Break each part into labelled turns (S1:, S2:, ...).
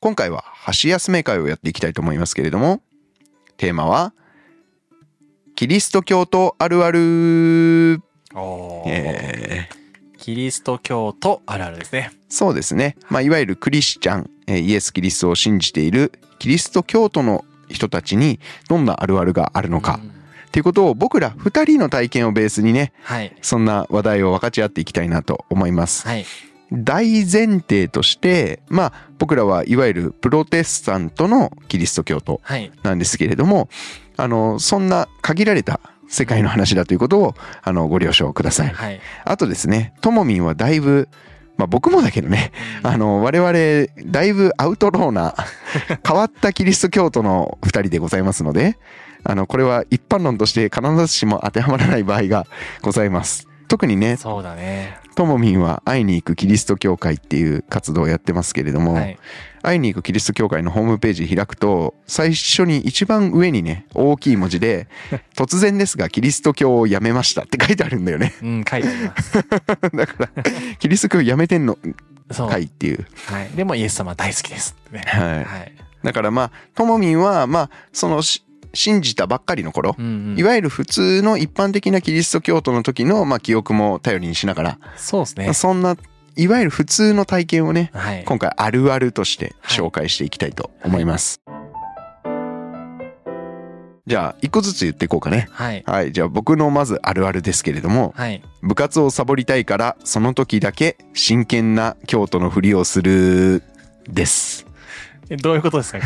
S1: 今回は箸休め会をやっていきたいと思いますけれども、テーマは、キリスト教徒あるある、えー
S2: キリスト教徒あるあるですね。
S1: そうですね。まあ、いわゆるクリスチャン、えーイエス・キリストを信じているキリスト教徒の人たちにどんなあるあるがあるのか
S2: うん
S1: っていうことを僕ら二人の体験をベースにね、
S2: はい。
S1: そんな話題を分かち合っていきたいなと思います。
S2: はい。
S1: 大前提として、まあ僕らはいわゆるプロテスタントのキリスト教徒
S2: はい。
S1: なんですけれども、あの、そんな限られた世界の話だということを、あの、ご了承ください。
S2: はい。
S1: あとですね、ともみんはだいぶ、まあ僕もだけどね、あの、我々、だいぶアウトローな、変わったキリスト教徒の二人でございますので、あの、これは一般論として必ずしも当てはまらない場合がございます。特にね、
S2: そうだね。
S1: ともみんは会いに行くキリスト教会っていう活動をやってますけれども、
S2: はい。
S1: 会いに行くキリスト教会のホームページ開くと、最初に一番上にね、大きい文字で、突然ですがキリスト教をやめましたって書いてあるんだよね。
S2: うん、書いてあります。
S1: だから、キリスト教やめてんの。かいっていう。
S2: はい。でもイエス様大好きですね。
S1: はい
S2: はい。
S1: だからまあ、ともみんは、まあ、そのし、信じたばっかりの頃、
S2: うんうん
S1: いわゆる普通の一般的なキリスト教徒の時の、まあ、記憶も頼りにしながら、
S2: そうですね。
S1: そんな、いわゆる普通の体験をね、
S2: はい。
S1: 今回あるあるとして紹介していきたいと思います。じゃあ、一個ずつ言っていこうかね。
S2: はい。
S1: はい。じゃあ、僕のまずあるあるですけれども、
S2: はい。
S1: 部活をサボりたいから、その時だけ真剣な京都のふりをする、です。
S2: えどういうことですか？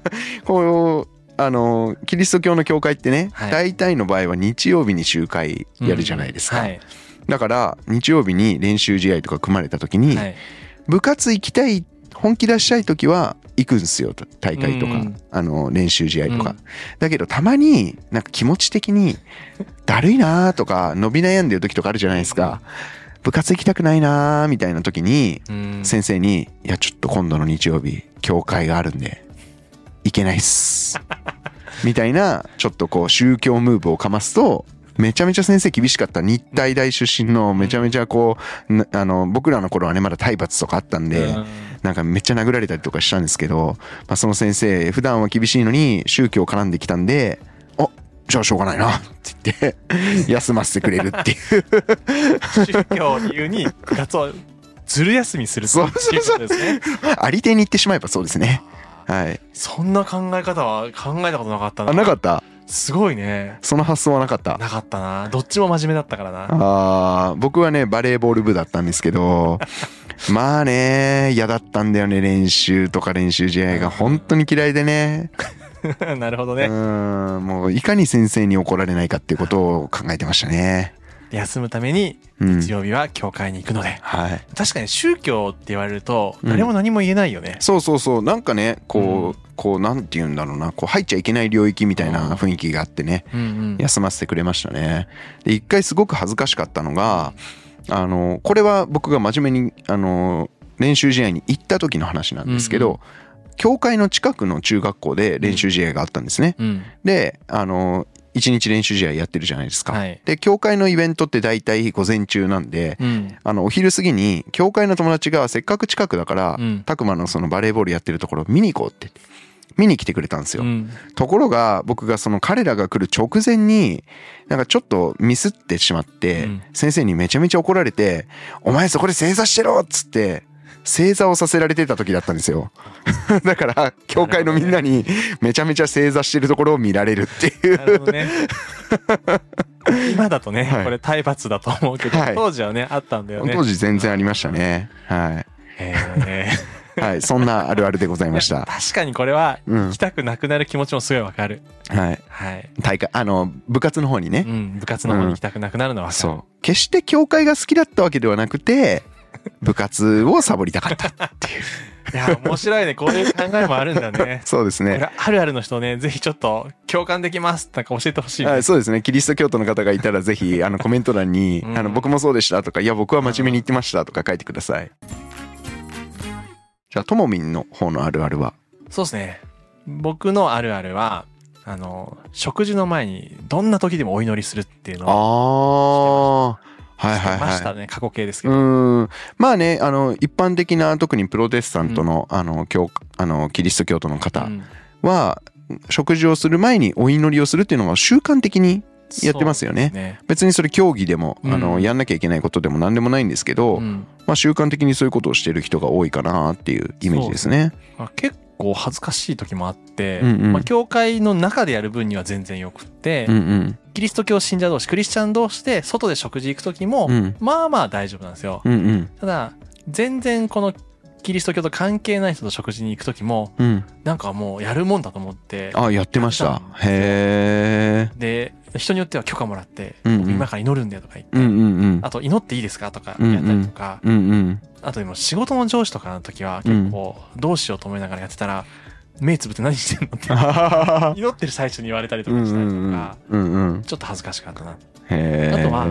S2: こ
S1: あの、キリスト教の教会ってね、
S2: はい。
S1: 大体の場合は日曜日に集会やるじゃないですか。
S2: うんはい。
S1: だから、日曜日に練習試合とか組まれた時に、
S2: はい。
S1: 部活行きたい本気出したい時は行くんすよと大会とか、
S2: うん。
S1: あの練習試合とか、
S2: うん。
S1: だけどたまになんか気持ち的にだるいなーとか伸び悩んでる時とかあるじゃないですか。部活行きたくないなーみたいな時に
S2: うん。
S1: 先生に「いやちょっと今度の日曜日教会があるんで行けないっす」みたいなちょっとこう宗教ムーブをかますとめちゃめちゃ先生厳しかった日体大出身のめちゃめちゃこうなあの僕らの頃はねまだ体罰とかあったんで、
S2: うん。
S1: なんかめっちゃ殴られたりとかしたんですけど、まあ、その先生普段は厳しいのに宗教絡んできたんで「あじゃあしょうがないな」って言って 休ませてくれるっていう。
S2: 宗教を理由に部活をずる休みする
S1: そう
S2: ですね。
S1: あり手に言ってしまえばそうですねはい
S2: そんな考え方は考えたことなかったな。
S1: あなかった？
S2: すごいね。
S1: その発想はなかった？
S2: なかったな。どっちも真面目だったからな。
S1: あー僕はねバレーボール部だったんですけど まあね嫌だったんだよね練習とか練習試合が本当に嫌いでね
S2: なるほど
S1: う
S2: ね。
S1: んもういかに先生に怒られないかっていうことを考えてましたね
S2: 休むために
S1: うん。
S2: 日曜日は教会に行くので。
S1: はい。
S2: 確かに宗教って言われると
S1: うん。
S2: 誰も何も言えないよね。
S1: そうそうそう。なんかねこう、
S2: うん。
S1: こうなんて言うんだろうな。こう入っちゃいけない領域みたいな雰囲気があってね。
S2: うんうん。
S1: 休ませてくれましたね。で一回すごく恥ずかしかったのがあのこれは僕が真面目にあの練習試合に行った時の話なんですけど、
S2: うんう
S1: 教会の近くの中学校で練習試合があったんですね、
S2: うん。
S1: であの一日練習試合やってるじゃないですか、
S2: はい。
S1: で教会のイベントって大体午前中なんで、
S2: うん。
S1: あのお昼過ぎに教会の友達がせっかく近くだから、
S2: うん
S1: たくまのそのバレーボールやってるところ見に行こうって見に来てくれたんですよ、
S2: うん。
S1: ところが僕がその彼らが来る直前になんかちょっとミスってしまって、
S2: うん
S1: 先生にめちゃめちゃ怒られて「お前そこで正座してろ!」っつって正座をさせられてた時だったんですよ。だから教会のみんなにめちゃめちゃ正座してるところを見られるっていう。
S2: 今だとね、
S1: はい。
S2: これ体罰だと思うけど、
S1: はい。
S2: 当時はね、あったんだよね。
S1: 当時全然ありましたね。は
S2: え
S1: い、はい、そんなあるあるでございまし
S2: ー
S1: た。
S2: 確かにこれは
S1: うん。
S2: 行きたくなくなる気持ちもすごいわかる。
S1: はい。
S2: はい。
S1: 大会あの部活の方にね、
S2: うん、部活の方に行きたくなくなるのはわかる。
S1: そう。決して教会が好きだったわけではなくて部活をサボりたかったっていう
S2: いや、面白いね。こういう考えもあるんだね。
S1: そうですね
S2: あるあるの人ね、ぜひちょっと共感できます。なんか教えてほしいね、
S1: はい、そうですね。キリスト教徒の方がいたらぜひ、あの、コメント欄に、
S2: うん
S1: あの、僕もそうでしたとか、いや、僕は真面目に言ってましたとか書いてください。じゃあ、ともみんの方のあるあるは？
S2: そうですね。僕のあるあるは、あの、食事の前にどんな時でもお祈りするっていうのを、
S1: ああ、はいはい
S2: ました
S1: は
S2: ね、過去形です
S1: い。
S2: けど。
S1: うん。まあね、あの、一般的な、特にプロテスタントの、あの、教、あの、キリスト教徒の方
S2: うん
S1: は、食事をする前にお祈りをするっていうのは習慣的にやってますよね
S2: ね
S1: 別にそれ競技でも、あの、
S2: うん
S1: やんなきゃいけないことでも何でもないんですけど、
S2: うん
S1: まあ習慣的にそういうことをしてる人が多いかなっていうイメージですね。
S2: まあ結構恥ずかしい時もあって、
S1: うんうん
S2: まあ、教会の中でやる分には全然よくって、
S1: うんうん。
S2: キリスト教信者同士クリスチャン同士で外で食事行く時も、
S1: うん
S2: まあまあ大丈夫なんですよ、
S1: うんうん。
S2: ただ全然このキリスト教と関係ない人と食事に行く時も
S1: うん。
S2: なんかもうやるもんだと思って
S1: あ、やってましたへえ。
S2: で人によっては許可もらって、
S1: うんうん
S2: 僕今から祈るんだよとか言って、
S1: うんうんうん。
S2: あと祈っていいですかとかやったりとか、
S1: うんうん。
S2: あとでも仕事の上司とかの時は結構どうしようと思いながらやってたら、目つぶって何してんのって
S1: あ
S2: 祈ってる最中に言われたりと
S1: うん
S2: かしたりと
S1: うん
S2: か、
S1: うんうん。
S2: ちょっと恥ずかしかったな。
S1: へえ。
S2: あとは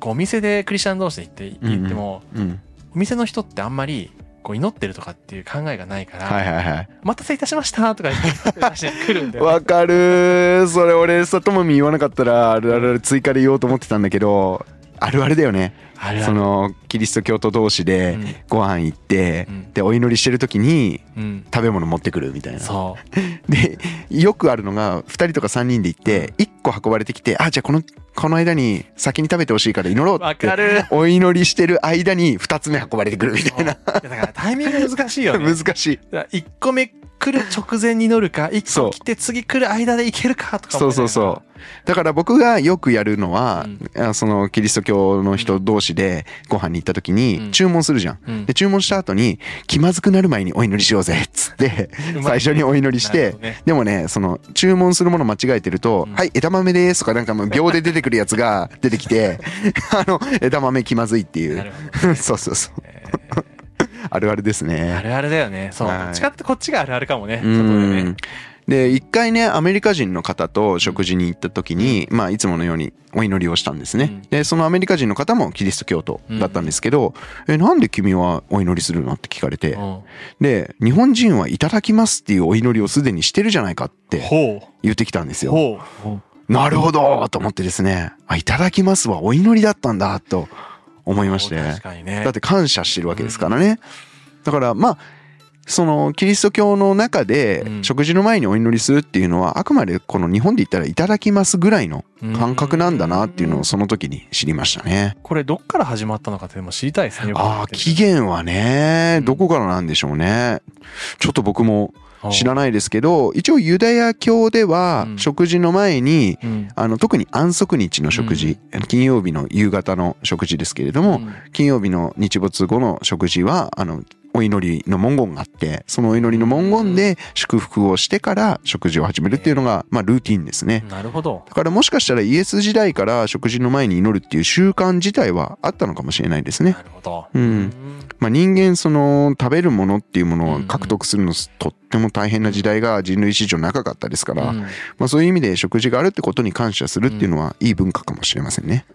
S2: こうお店でクリスチャン同士で行って
S1: うんうん
S2: 行っても、
S1: うん。
S2: お店の人ってあんまりこう祈ってるとかっていう考えがないから、
S1: はいはいはい。
S2: お待たせいたしましたとか言って出してくるんだよ、ね。
S1: わかる。それ俺さともみ言わなかったらあるある追加で言おうと思ってたんだけどあるあるだよね。
S2: あれ
S1: そのキリスト教徒同士で
S2: うん。
S1: ご飯行って、
S2: うん。
S1: でお祈りしてる時に
S2: うん、
S1: 食べ物持ってくるみたいな。
S2: そう。
S1: でよくあるのが2人とか3人で行って1個運ばれてきてあじゃあこのこの間に先に食べてほしいから祈ろう
S2: わ
S1: って。お祈りしてる間に2つ目運ばれてくるみたいな
S2: だからタイミング難しいよね。
S1: 難しい
S2: だから1個目来る直前に乗るか、1
S1: そう。
S2: 個来て次来る間でいけるかとか
S1: そうそうそう。だから僕がよくやるのは、あそのキリスト教の人同士でご飯に行った時
S2: うん。
S1: に注文するじゃん。
S2: う。うん。
S1: で注文した後に気まずくなる前にお祈りしようぜっつって 最初にお祈りして
S2: ね。
S1: でもねその注文するもの間違えてると「
S2: うん
S1: はい枝豆です」とかなんかもう秒で出てくるやつが出てきて あの枝豆気まずいってい
S2: な
S1: う
S2: ね。
S1: そうそうそう。
S2: え
S1: あるあるです
S2: ーあ
S1: ね。
S2: るあるだよね。そう。
S1: はい
S2: どっちかってこっちがあるあるかもね。
S1: う
S2: 外でね
S1: ん。で一回ねアメリカ人の方と食事に行った時に、まあいつものようにお祈りをしたんですね、
S2: うん
S1: でそのアメリカ人の方もキリスト教徒だったんですけど「えなんで君はお祈りするの?」って聞かれて
S2: うん
S1: で日本人はいただきますっていうお祈りをすでにしてるじゃないかって
S2: ほ
S1: 言ってきたんです
S2: う。
S1: よ
S2: ほう。
S1: なるほどと思ってですねあいただきますはお祈りだったんだと思いまして
S2: ね。
S1: だって感謝してるわけですからね。だからまあそのキリスト教の中で
S2: うん
S1: 食事の前にお祈りするっていうのはあくまでこの日本で言ったらいただきますぐらいの感覚なんだなっていうのをその時に知りましたね。
S2: これどっから始まったのかってでも知りたいですね。
S1: ああ起源はね
S2: うん
S1: どこからなんでしょうね。ちょっと僕も知ら
S2: ない。
S1: ですけど一応ユダヤ教では
S2: うん
S1: 食事の前に
S2: うん。
S1: あの特に安息日の食事金曜日の夕方の食事ですけれども
S2: うん
S1: 金曜日の日没後の食事はあのお祈りの文言があってそのお祈りの文言で祝福をしてから食事を始めるっていうのが、まあ、ルーティンですね。
S2: なるほど。
S1: だからもしかしたらイエス時代から食事の前に祈るっていう習慣自体はあったのかもしれないですね。
S2: な、るほど。
S1: うん。まあ、人間その食べるものっていうものを獲得するのとっても大変な時代が人類史上長かったですから、
S2: うん。
S1: まあ、そういう意味で食事があるってことに感謝するっていうのはいい文化かもしれませんね。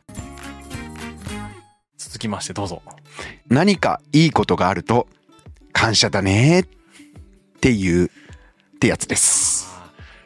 S2: 続きましてどうぞ。
S1: 何かいいことがあると感謝だねっていうってやつです。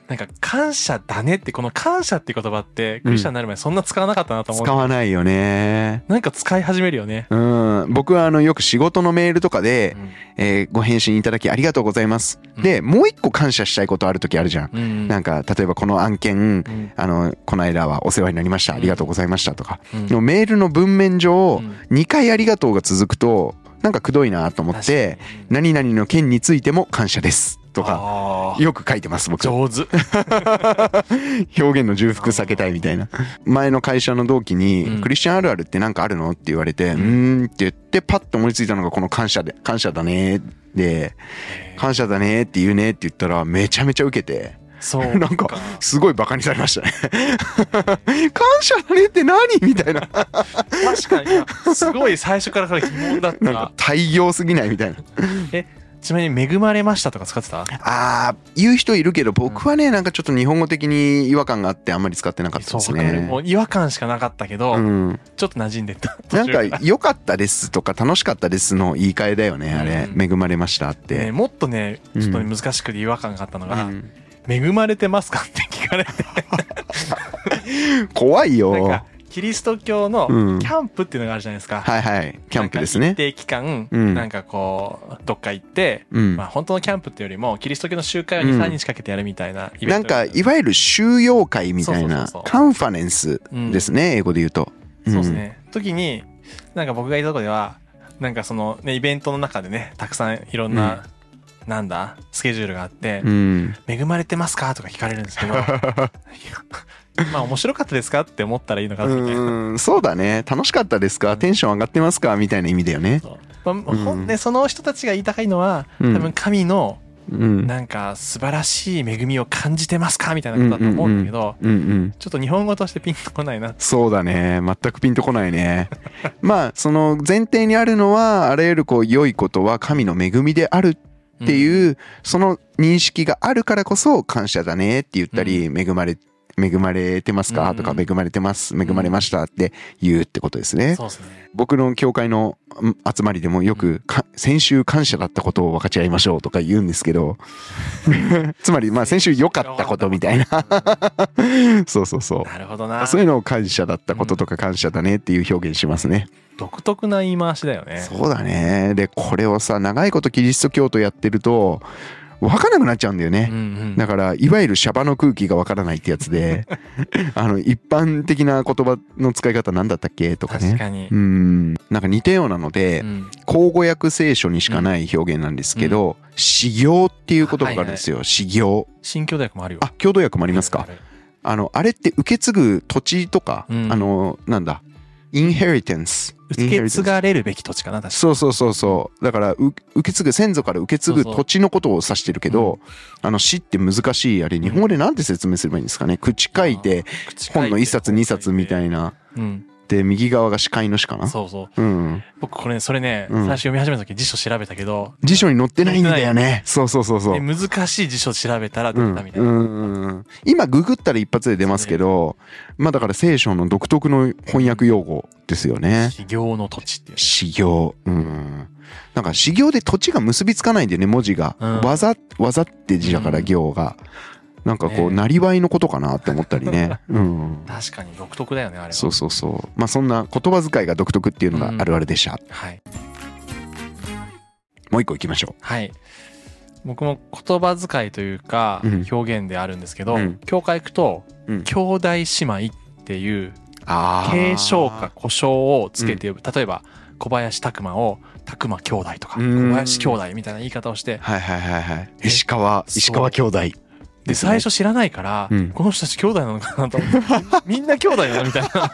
S2: なんか感謝だねってこの感謝って言葉ってクリスチャンになる前そんな使わなかったなと思う。
S1: 使わないよね。
S2: なんか使い始めるよね。
S1: うん、僕はあのよく仕事のメールとかで、えーご返信いただきありがとうございます。
S2: うん
S1: でもう一個感謝したいことある時あるじゃん。
S2: うん。うん
S1: なんか例えばこの案件
S2: うん
S1: あのこの間はお世話になりましたありがとうございましたとか、
S2: うん
S1: でもメールの文面上
S2: うん
S1: 2回ありがとうが続くとなんかくどいなと思って何々の件についても感謝です。とかよく書いてます僕。
S2: 上手。
S1: 表現の重複避けたいみたいな。前の会社の同期に
S2: うん「
S1: クリスチャンあるあるって何かあるの?」って言われて「うーん」って言ってパッと思いついたのがこの「感謝で感謝だね」で「感謝だね」って言うねって言ったらめちゃめちゃ受けて
S2: そう。
S1: なんかすごいバカにされましたね。感謝だねって何みたいな。
S2: 確かに。すごい最初からから疑問だっ
S1: なんか
S2: た。
S1: 大行すぎないみたいな。
S2: ちなみに恵まれましたとか使ってた？
S1: あー言う人いるけど僕はねなんかちょっと日本語的に違和感があってあんまり使ってなかったですね。
S2: う違和感しかなかったけど、
S1: うん。
S2: ちょっと馴染んでった。
S1: なんか良かったですとか楽しかったですの言い換えだよねあれ。
S2: うん。
S1: 恵まれましたっ
S2: ね
S1: て
S2: もっとね
S1: うん
S2: ちょっとね難しくて違和感があったのが
S1: うん「
S2: 恵まれてますか?」って聞かれて
S1: 怖い
S2: なん
S1: よ
S2: かキリスト教の
S1: うん
S2: キャンプっていうのがあるじゃないですか。
S1: はいはい。キャンプですね。
S2: 一定期間、
S1: うん
S2: なんかこう、どっか行って、
S1: うん
S2: まあ。本当のキャンプっていうよりも、キリスト教の集会を2、
S1: うん
S2: 3日かけてやるみたいなイベント
S1: なんか、いわゆる収容会みたいなカンファレンスですね、英語で言うと。
S2: そうですね。時に、なんか僕がいたとこでは、なんかそのね、イベントの中でね、たくさんいろんな、なんだ、スケジュールがあって
S1: う、ん。
S2: 恵まれてますか？とか聞かれるんですけど、まあ面白かったですか？って思ったらいいのかなみたいな。
S1: うん、そうだね。楽しかったですか？テンション上がってますか？みたいな意味だよね。
S2: まあで、その人たちが言いたいのは、
S1: うん
S2: 多分神の
S1: うん。
S2: なんか素晴らしい恵みを感じてますか？みたいなことだと思うんだけど、
S1: うんうん。
S2: ちょっと日本語としてピンとこないな。
S1: そうだね。全くピンとこないね。まあ、その前提にあるのは、あらゆるこう、良いことは神の恵みであるって
S2: う
S1: いう、その認識があるからこそ感謝だねって言ったり、恵まれ、恵まれてますか？とか、
S2: うん
S1: 恵まれてます、恵まれましたって言うってことですね。
S2: そうですね。
S1: 僕の教会のうん集まりでもよくか先週感謝だったことを分かち合いましょうとか言うんですけど つまりまあ先週良かったことみたいな そうそうそ
S2: なるほどな
S1: う。そういうのを感謝だったこととか感謝だねっていう表現しますね。
S2: 独特な言い回しだよね。
S1: そうだね。でこれをさ長いことキリスト教徒やってると分からなくなっちゃうんだよね。
S2: うんうん。
S1: だからいわゆるシャバの空気がわからないってやつで あの一般的な言葉の使い方なんだったっけとかね。
S2: 確かに。
S1: う。ん。なんか似たようなので、
S2: うん。
S1: 口語訳聖書にしかない表現なんですけど、修行っていう言葉があるんですよ、修行。
S2: 新教大学もあるよ。
S1: あ郷土訳もありますか。あのあれって受け継ぐ土地とか、
S2: うん。
S1: あのなんだインヘリテンス
S2: 受け継がれるべき土地かな、確か
S1: そうそうそうそう。だからう受け継ぐ先祖から受け継ぐ土地のことを指してるけどあの死って難しいあれ日本語でなんて説明すればいいんですかね？口書いて本の1冊2冊みたい
S2: な。
S1: な。
S2: うん。
S1: で右側が視界の詩かな？
S2: そうそう。
S1: うん。
S2: 僕これね、それね、
S1: うん。
S2: 最初読み始めた時辞書調べたけど、
S1: 辞書に載ってないんだよね。そうそうそうそう。
S2: で難しい辞書調べたら出
S1: うん
S2: たみたいな。
S1: うん。うんうん今ググったら一発で出ますけどまあだから聖書の独特の翻訳用語ですよね。
S2: 修行の土地っていうね。
S1: 修行。うん。なんか修行で土地が結びつかないんだよね文字が、
S2: うん。
S1: 技技って字だから
S2: うん。
S1: 行が、なんかこう
S2: ね。
S1: なりわいのことかなって思ったりね。うん。
S2: 確かに独特だよね、あれは。
S1: そうそうそう。まあそんな言葉遣いが独特っていうのがあるあるでした、
S2: はい。
S1: もう一個いきましょ
S2: はい。僕も言葉遣いというか
S1: うん、
S2: 表現であるんですけど、
S1: うん。
S2: 教会行くと、
S1: うん。
S2: 兄弟姉妹っていう
S1: あ
S2: 継承か故障をつけて呼ぶ。例えば、小林拓馬を拓馬兄弟とか、
S1: うん。
S2: 小林兄弟みたいな言い方をして、
S1: はいはいはいはい。石川石川兄弟
S2: で、最初知らないから、
S1: うん。
S2: この人たち兄弟なのかなと思って、みんな兄弟なのみたいな、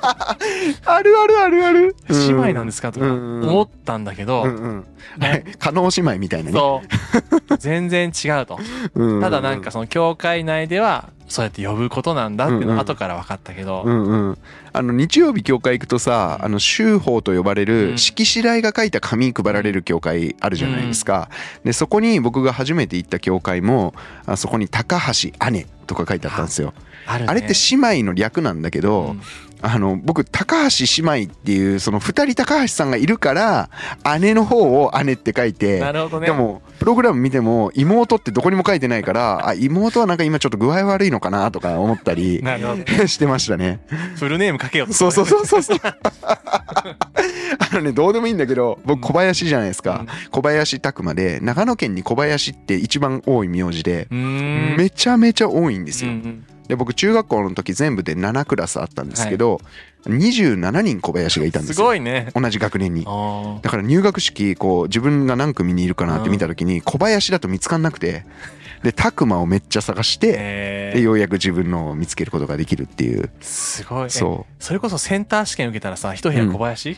S1: あるあるあるある。
S2: 姉妹なんですかとか
S1: うん。
S2: 思ったんだけど、
S1: うんうん。はい加納姉妹みたいなね。
S2: そう、全然違うと。
S1: うん。
S2: ただなんかその教会内では、そうやって呼ぶことなんだっていうの
S1: うんうん。
S2: は後から分かったけど、
S1: うんうん、あの日曜日教会行くとさあの修法と呼ばれ
S2: うん。
S1: る式次第が書いた紙配られる教会あるじゃないですか、でそこに僕が初めて行った教会もあそこに高橋姉とか書いてあったんですよ、
S2: あるね。
S1: あれって姉妹の略なんだけど、
S2: うん
S1: あの僕高橋姉妹っていうその2人高橋さんがいるから姉の方を姉って書いて
S2: なるほどね。
S1: でもプログラム見ても妹ってどこにも書いてないからあ妹はなんか今ちょっと具合悪いのかなとか思ったり。してましたね。
S2: フルネームかけよ
S1: そうそうそうそうそう。あのねどうでもいいんだけど僕小林じゃないですか、小林拓馬で長野県に小林って一番多い名字で。めちゃめちゃ多いんですよ。
S2: うんうん
S1: で僕中学校の時全部で7クラスあったんですけど、27人小林がいたんですすよ
S2: ごいね。
S1: 同じ学年に。
S2: あ
S1: だから入学式こう自分が何組にいるかなって見た時に小林だと見つかんなくてで拓馬をめっちゃ探して、
S2: え
S1: でようやく自分のを見つけることができるっていう。
S2: すごい。え
S1: そう。
S2: それこそセンター試験受けたらさ、一部屋小林？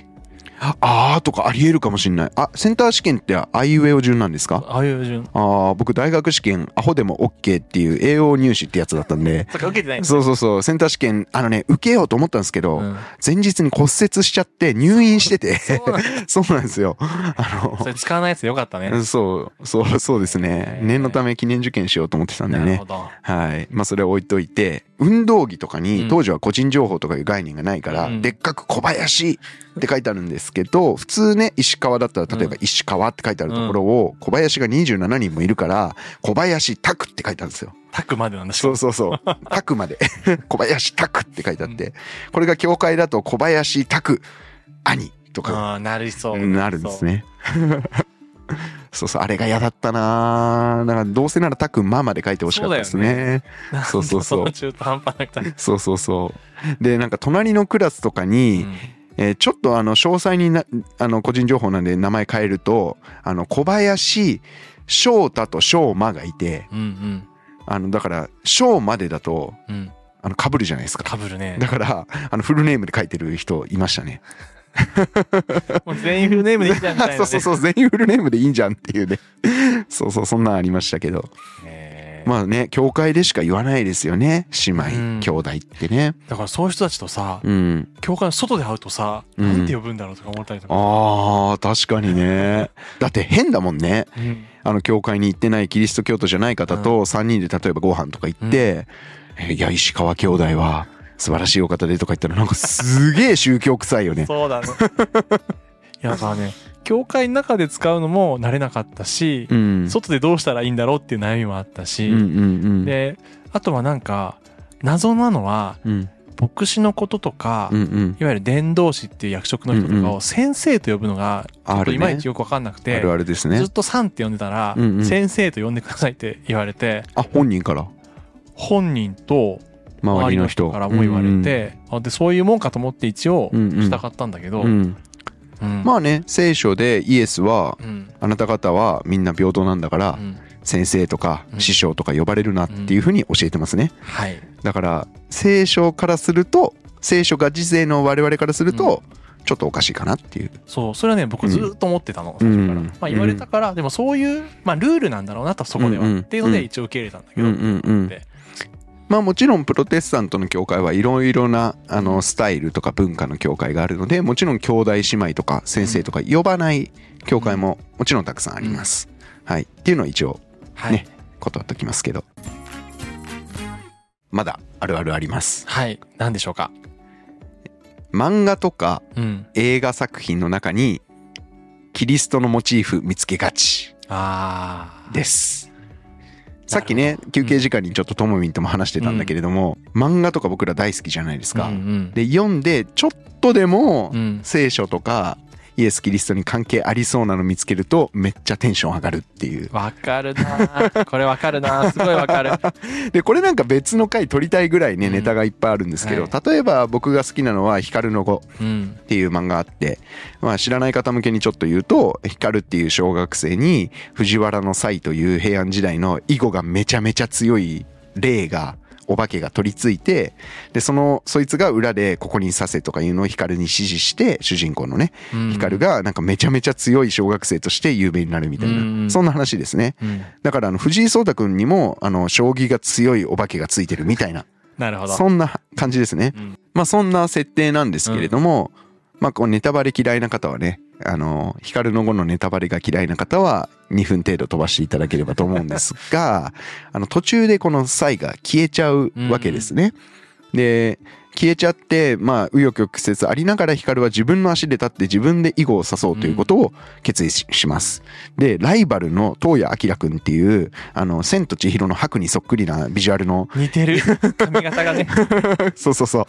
S1: あーとかありえるかもしんない。あセンター試験ってあいうえお順なんですか？
S2: ああいう順。
S1: あー僕大学試験アホでも OK っていう栄養入試ってやつだったんで。
S2: そっか、受けてない。
S1: そうそうそう。センター試験あのね受けようと思ったんですけど、
S2: うん。
S1: 前日に骨折しちゃって入院してて。
S2: そうなんだ。
S1: そうなんですよ。あ
S2: それ使わないやつでよかったね。
S1: のそうそうそうですね。念のため記念受験しようと思ってたんでね。
S2: なるほど。
S1: はい。まあそれは置いといて運動着とか
S2: うん。
S1: に当時は個人情報とかいう概念がないから、
S2: うん。
S1: でっかく小林って書いてあるんですけど普通ね石川だったら例えば石川って書いてあるところを小林が27人もいるから小林拓って書いてあるんですよ。
S2: タクまでなんだし
S1: そうそうそう。拓まで。小林拓って書いてあって。これが教会だと小林拓兄とか。
S2: ああなりそう。
S1: なるんですね。そうそうあれが嫌だったなだからどうせなら拓マまで書いてほしかったですね。
S2: そう
S1: そうそうそう。
S2: の中途半端な
S1: そうそうそう。でなんか隣のクラスとかに、
S2: うん
S1: えーちょっとあの詳細になあの個人情報なんで名前変えるとあの小林翔太と翔馬がいて
S2: うん
S1: あのだから翔までだと
S2: うんうん
S1: あの被るじゃないですか。
S2: かぶるね
S1: だからあのフルネームで書いてる人いましたね。
S2: もう全員フルネームでいいじゃんみたいなね
S1: そうそうそう全員フルネームでいいんじゃんっていうね。そうそうそんなんありましたけど
S2: へー
S1: まあね教会でしか言わないですよね姉妹、
S2: うん
S1: 兄弟ってね。
S2: だからそういう人たちとさ
S1: うん。
S2: 教会の外で会うとさ
S1: うん
S2: なんて呼ぶんだろうとか思ったりとか
S1: あー確かにね。だって変だもんね。
S2: うん
S1: あの教会に行ってないキリスト教徒じゃない方と3人で例えばご飯とか行って「えいや石川兄弟は素晴らしいお方で」とか言ったらなんかすげえ宗教臭いよね。
S2: そうだねいやだからね教会の中で使うのも慣れなかったし
S1: うん、
S2: 外でどうしたらいいんだろうっていう悩みもあったし、
S1: うんうんうん。
S2: であとはなんか謎なのは
S1: うん。
S2: 牧師のこととか、
S1: うんうん。
S2: いわゆる伝道師っていう役職の人とか
S1: うんう
S2: を先生と呼ぶのがちょっといまいちよく分かんなくて、
S1: あるあるですね。
S2: ずっ。と「さん」って呼んでたら、
S1: うんうん。
S2: 先生と呼んでくださいって言われて
S1: あ本人から？
S2: 本人と
S1: 周りの人。
S2: からも言われて、あでそういうもんかと思って一応
S1: うんうん。
S2: したかったんだけど、
S1: うんうん
S2: うん。
S1: まあね聖書でイエスは
S2: うん。
S1: あなた方はみんな平等なんだから
S2: うん。
S1: 先生とか
S2: うん。
S1: 師匠とか呼ばれるなっていうふうに教えてますね。
S2: はい。
S1: だから聖書からすると聖書が時世の我々からするとちょっとおかしいかなっていう。
S2: そうそれはね僕ずっと思ってたの、
S1: うん。
S2: 最初から、
S1: うん。
S2: まあ、言われたから、でもそういう、まあ、ルールなんだろうなとそこでは、っていうので一応受け入れたんだけど、
S1: うんうんうん
S2: で
S1: まあもちろんプロテスタントの教会はいろいろなあのスタイルとか文化の教会があるのでもちろん兄弟姉妹とか先生とか呼ばない教会ももちろんたくさんあります。はい、っていうのは一応
S2: はい、
S1: ね断っときますけど。まだあるあるあります。
S2: はい。何でしょうか？
S1: 漫画とか
S2: うん。
S1: 映画作品の中にキリストのモチーフ見つけがちです。さっきね休憩時間にちょっとともみんとも話してたんだけれども、漫画とか僕ら大好きじゃないですか。
S2: うんうん。
S1: で読んでちょっとでも
S2: うん。
S1: 聖書とかイエス・キリストに関係ありそうなの見つけるとめっちゃテンション上がるっていう。
S2: わかるな。これわかるな。すごいわかる。
S1: でこれなんか別の回撮りたいぐらいね
S2: うん。
S1: ネタがいっぱいあるんですけど、
S2: は
S1: 例えば僕が好きなのは「光の子」
S2: うん。
S1: っていう漫画あって、まあ、知らない方向けにちょっと言うと光っていう小学生に藤原の才という平安時代の囲碁がめちゃめちゃ強い霊がお化けが取り付いてでそのそいつが裏でここに刺せとかいうのを光に指示して主人公のね
S2: うん。
S1: 光がなんかめちゃめちゃ強い小学生として有名になるみたい
S2: うん。
S1: なそんな話ですね。
S2: うん。
S1: だからあの藤井聡太君にもあの将棋が強いお化けがついてるみたいな。
S2: なるほど。
S1: そんな感じですね。
S2: うん。
S1: まあそんな設定なんですけれども、まあこうネタバレ嫌いな方はね、あの、光の後のネタバレが嫌いな方は2分程度飛ばしていただければと思うんですが、あの途中でこの際が消えちゃうわけですね。で、消えちゃって、まあ、紆余曲折ありながら光は自分の足で立って自分で囲碁を指そうということを決意しします。で、ライバルの東谷明君っていう、あの、千と千尋の白にそっくりなビジュアルの
S2: 似てる 髪型がね
S1: そうそうそう。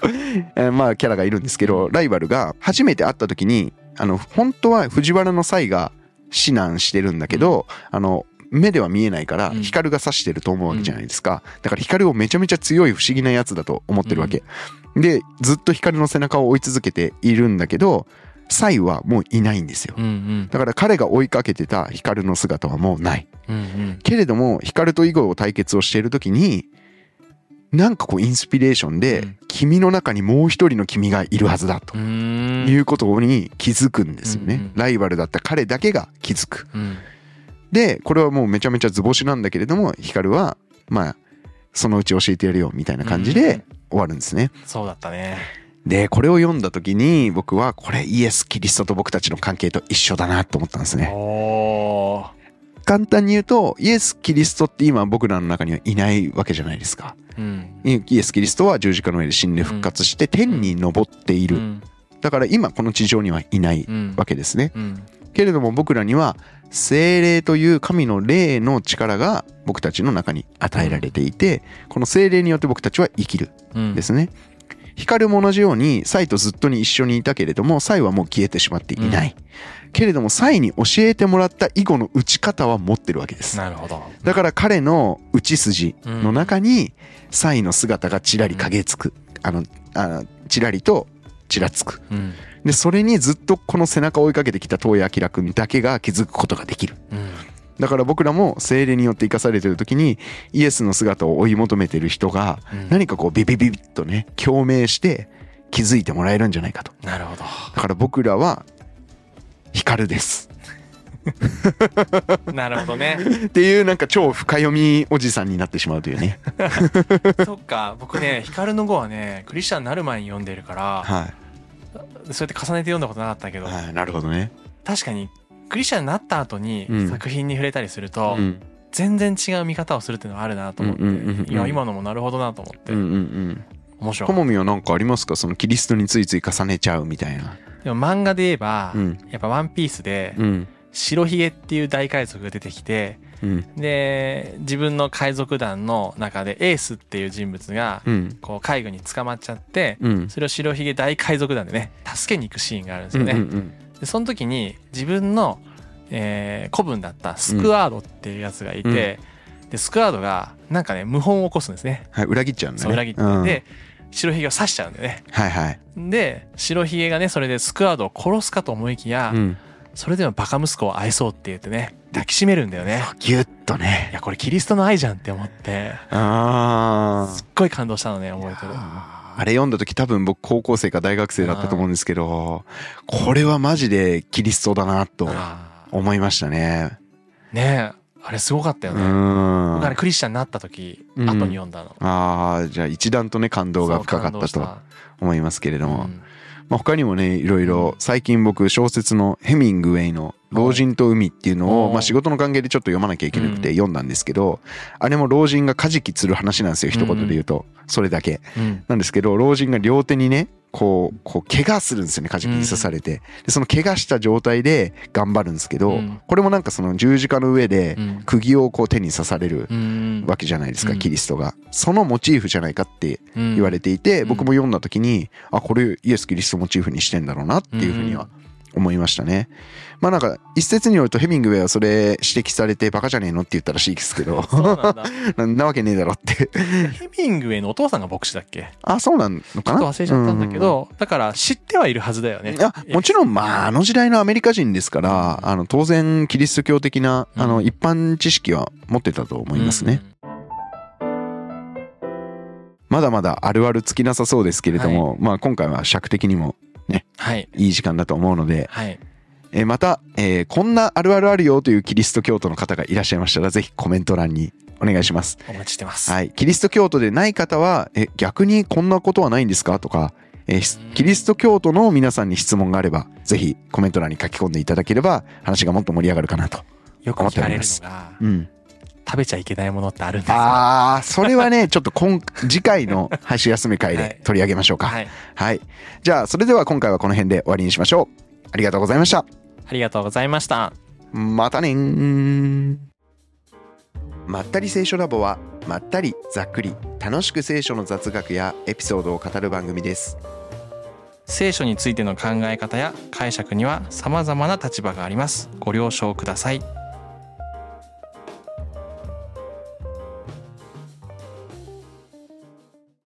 S1: えーまあキャラがいるんですけど、ライバルが初めて会った時に、あの、本当は藤原の際が指南してるんだけど、あの、目では見えないから、
S2: うん
S1: 光が指してると思うわけじゃないですか。だから光をめちゃめちゃ強い不思議なやつだと思ってるわけ。で、ずっと光の背中を追い続けているんだけど、際はもういないんですよ。
S2: うんうん
S1: だから彼が追いかけてた光の姿はもうない。
S2: うん
S1: けれども光と囲碁を対決をしている時になんかこうインスピレーションで、
S2: うん。
S1: 君の中にもう一人の君がいるはずだということに気づくんですよね、ライバルだった彼だけが気づく。
S2: うん。
S1: でこれはもうめちゃめちゃ図星なんだけれども光はまあそのうち教えてやるよみたいな感じ
S2: うん
S1: で終わるんですね。
S2: そうだったね。
S1: でこれを読んだ時に僕はこれイエス・キリストと僕たちの関係と一緒だなと思ったんですね。
S2: おー
S1: 簡単に言うとイエス・キリストって今僕らの中にはいないわけじゃないですか。
S2: うん。
S1: イエス・キリストは十字架の上で死んで復活して天に昇っている。
S2: うん。
S1: だから今この地上にはいない
S2: うん。
S1: わけですね。
S2: うん。
S1: けれども僕らには精霊という神の霊の力が僕たちの中に与えられていてこの精霊によって僕たちは生きる
S2: うん
S1: ですね光も同じようにサイとずっとに一緒にいたけれどもサイはもう消えてしまっていない、けれどもサイに教えてもらった囲碁の打ち方は持ってるわけです。
S2: なるほど。
S1: だから彼の打ち筋の中にサイの姿がちらり影つく。あのあちらりとちらつく。
S2: うん。
S1: でそれにずっとこの背中を追いかけてきた東谷明君だけが気づくことができる。
S2: うん
S1: だから僕らも精霊によって生かされてる時にイエスの姿を追い求めてる人が
S2: うん。
S1: 何かこうビビビビッとね共鳴して気づいてもらえるんじゃないかと。
S2: なるほど。
S1: だから僕らは光です。
S2: なるほどね。
S1: っていうなんか超深読みおじさんになってしまうというね。
S2: そっか。僕ね光の語はねクリスチャンになる前に読んでるから
S1: は
S2: そうやって重ねて読んだことなかったけど。
S1: い、はい、なるほどね。
S2: 確かにクリスチャンになった後に
S1: うん。
S2: 作品に触れたりすると
S1: うん。
S2: 全然違う見方をするっていうのはあるなと思って今のもなるほどなと思って
S1: うんうんうん。
S2: 面白い
S1: ともみは何かありますか？そのキリストについつい重ねちゃうみたいな。
S2: でも漫画で言えば
S1: うん。
S2: やっぱ「ワンピースで
S1: うん。
S2: 白ひげっていう大海賊が出てきて
S1: うん。
S2: で自分の海賊団の中でエースっていう人物が
S1: うん。
S2: こう海軍に捕まっちゃって
S1: うん。
S2: それを白ひげ大海賊団でね助けに行くシーンがあるんですよね。
S1: うんうん
S2: でその時に自分の、えー子分だったスクワードっていうやつがいて、でスクワードがなんかね謀反を起こすんですね。
S1: はい裏切っちゃうんだね。
S2: 裏切って、
S1: うん。
S2: で白ひげを刺しちゃうんだよね。
S1: はいはい。
S2: で白ひげがねそれでスクワードを殺すかと思いきや、
S1: うん。
S2: それでもバカ息子を愛そうって言ってね抱きしめるんだよね。
S1: ギュッとね。
S2: いやこれキリストの愛じゃんって思って。
S1: あ
S2: すっごい感動したのね覚えてる。
S1: ああれ読んだ時多分僕高校生か大学生だったと思うんですけどこれはマジでキリストだなと
S2: あ
S1: 思いましたね。
S2: ーねえあれすごかったよ
S1: う
S2: ね。
S1: ん。
S2: 僕あれクリスチャンになった時、
S1: うん。
S2: 後に読んだの。
S1: ああじゃあ一段とね感動が深かったと思いますけれども、
S2: うん
S1: まあ、他にもねいろいろ最近僕小説のヘミングウェイの「老人と海」っていうのを、まあ、仕事の関係でちょっと読まなきゃいけなくて
S2: うん。
S1: 読んだんですけど、あれも老人が舵釣る話なんですよ一言で言うと。それだけ。
S2: うん。
S1: なんですけど老人が両手にねこうこう怪我するんですよね舵に刺されて。でその怪我した状態で頑張るんですけど、
S2: うん。
S1: これもなんかその十字架の上で
S2: うん。
S1: 釘をこう手に刺される
S2: うん。
S1: わけじゃないですか、
S2: うん。
S1: キリストが。そのモチーフじゃないかって言われていて、
S2: うん。
S1: 僕も読んだ時にあこれイエス・キリストモチーフにしてんだろうなっていうふうには思いましたね。まあなんか一説によるとヘミングウェイはそれ指摘されてバカじゃねえのって言ったらしいですけど。
S2: なんだ。
S1: ななわけねえだろって。
S2: ヘミングウェイのお父さんが牧師だっけ？
S1: あそうなの
S2: ちょ
S1: かな
S2: っと忘れちゃったんだけど、だから知ってはいるはずだよね。
S1: うん。いやもちろんまああの時代のアメリカ人ですからあの当然キリスト教的なあの
S2: うん
S1: 一般知識は持ってたと思いますね。まだまだあるある尽きなさそうですけれども、まあ今回は尺的にも
S2: うん。はい。
S1: いい時間だと思うので、
S2: はい。
S1: えーまた、えーこんなあるあるあるよというキリスト教徒の方がいらっしゃいましたらぜひコメント欄にお願いします。
S2: お待ちしてます。
S1: はい、キリスト教徒でない方はえ逆にこんなことはないんですかとか、えーキリスト教徒の皆さんに質問があればぜひコメント欄に書き込んでいただければ話がもっと盛り上がるかなと。
S2: よく聞かれるのが、
S1: うん、
S2: 食べちゃいけないものってあるんですよ。
S1: あーそれはね ちょっと今次回の「箸休め会」
S2: はい
S1: で取り上げましょうか。
S2: はい。
S1: はい、じゃあそれでは今回はこの辺で終わりにしましょう。ありがとうございました。
S2: ありがとうございました。
S1: またねーまったり聖書ラボはまったりざっくり楽しく聖書の雑学やエピソードを語る番組です
S2: 聖書についての考え方や解釈には様々な立場があります。ご了承ください。